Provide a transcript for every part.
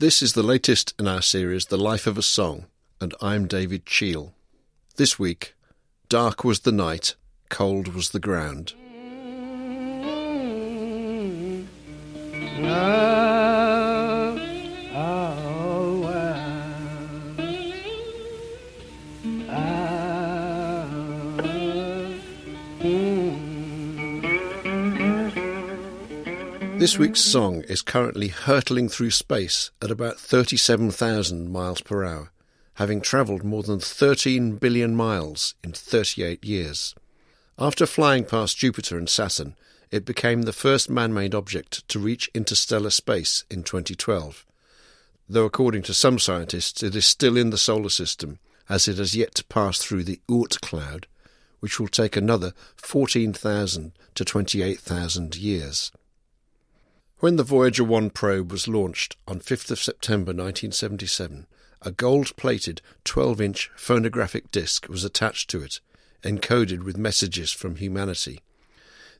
This is the latest in our series, The Life of a Song, and I'm David Cheal. This week, dark was the night, cold was the ground. This week's song is currently hurtling through space at about 37,000 miles per hour, having travelled more than 13 billion miles in 38 years. After flying past Jupiter and Saturn, it became the first man made object to reach interstellar space in 2012, though according to some scientists it is still in the solar system as it has yet to pass through the Oort cloud, which will take another 14,000 to 28,000 years. When the Voyager 1 probe was launched on 5th of September 1977, a gold-plated 12-inch phonographic disc was attached to it, encoded with messages from humanity.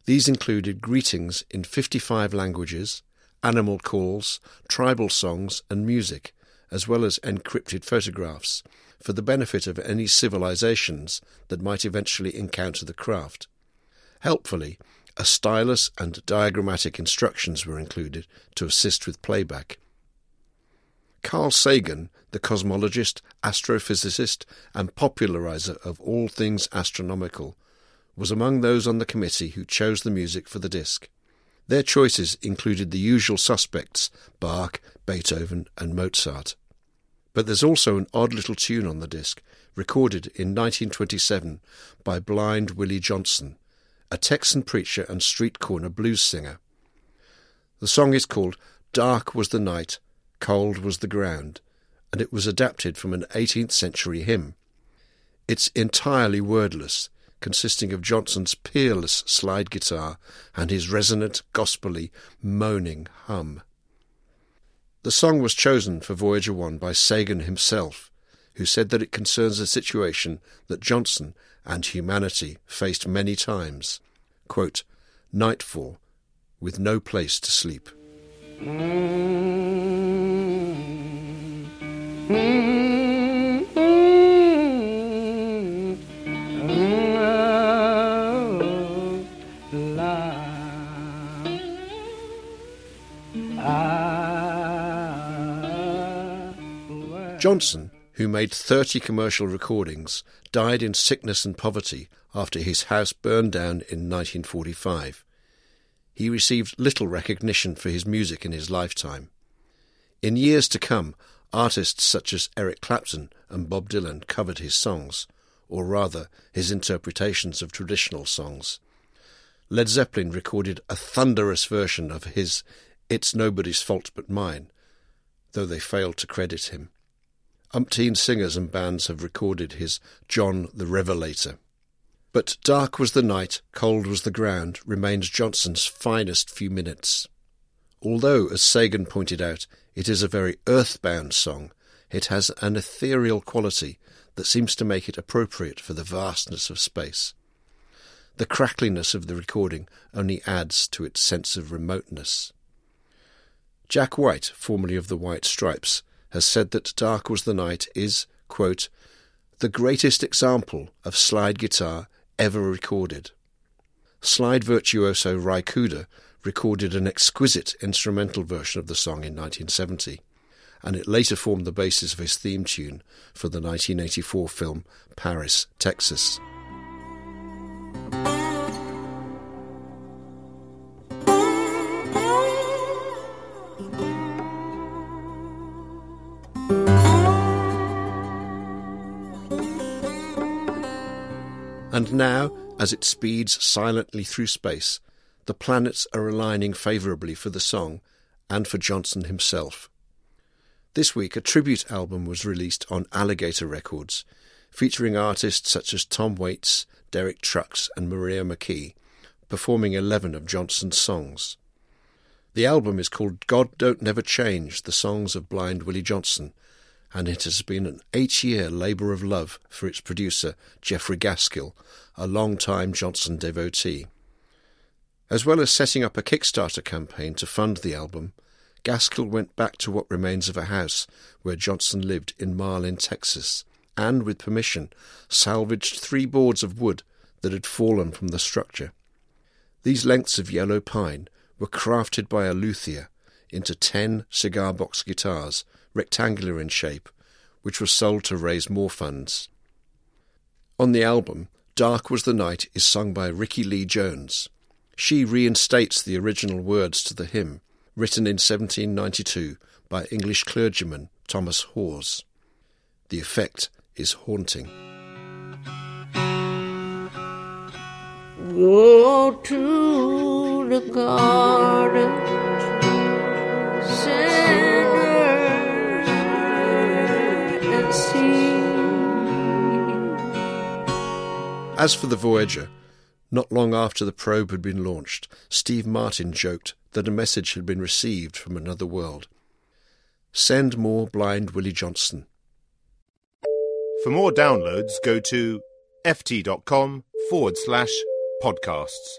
These included greetings in 55 languages, animal calls, tribal songs and music, as well as encrypted photographs, for the benefit of any civilizations that might eventually encounter the craft. Helpfully, a stylus and diagrammatic instructions were included to assist with playback. Carl Sagan, the cosmologist, astrophysicist, and popularizer of all things astronomical, was among those on the committee who chose the music for the disc. Their choices included the usual suspects Bach, Beethoven, and Mozart. But there's also an odd little tune on the disc, recorded in 1927 by blind Willie Johnson, a Texan preacher and street corner blues singer. The song is called Dark Was the Night, Cold Was the Ground, and it was adapted from an 18th century hymn. It's entirely wordless, consisting of Johnson's peerless slide guitar and his resonant, gospelly, moaning hum. The song was chosen for Voyager 1 by Sagan himself, who said that it concerns a situation that Johnson and humanity faced many times. Quote, Nightfall, with no place to sleep. Johnson, who made 30 commercial recordings, died in sickness and poverty after his house burned down in 1945. He received little recognition for his music in his lifetime. In years to come, artists such as Eric Clapton and Bob Dylan covered his songs, or rather, his interpretations of traditional songs. Led Zeppelin recorded a thunderous version of his It's Nobody's Fault But Mine, though they failed to credit him. Umpteen singers and bands have recorded his John the Revelator. But dark was the night, cold was the ground remains Johnson's finest few minutes. Although, as Sagan pointed out, it is a very earthbound song, it has an ethereal quality that seems to make it appropriate for the vastness of space. The crackliness of the recording only adds to its sense of remoteness. Jack White, formerly of the White Stripes, has said that Dark Was the Night is, quote, the greatest example of slide guitar ever recorded. Slide virtuoso Ry Cooder recorded an exquisite instrumental version of the song in 1970, and it later formed the basis of his theme tune for the 1984 film Paris, Texas. And now, as it speeds silently through space, the planets are aligning favourably for the song and for Johnson himself. This week, a tribute album was released on Alligator Records, featuring artists such as Tom Waits, Derek Trucks, and Maria McKee, performing 11 of Johnson's songs. The album is called God Don't Never Change The Songs of Blind Willie Johnson, and it has been an eight year labour of love for its producer, Jeffrey Gaskill, a long-time Johnson devotee. As well as setting up a Kickstarter campaign to fund the album, Gaskill went back to what remains of a house where Johnson lived in Marlin, Texas, and, with permission, salvaged three boards of wood that had fallen from the structure. These lengths of yellow pine were crafted by a luthier into ten cigar box guitars, rectangular in shape, which was sold to raise more funds. On the album, Dark Was the Night is sung by Rickie Lee Jones. She reinstates the original words to the hymn, written in 1792 by English clergyman Thomas Haweis. The effect is haunting. Go to the garden, sinners, As for the Voyager, not long after the probe had been launched, Steve Martin joked that a message had been received from another world. Send more blind Willie Johnson. For more downloads, go to ft.com forward slash podcasts.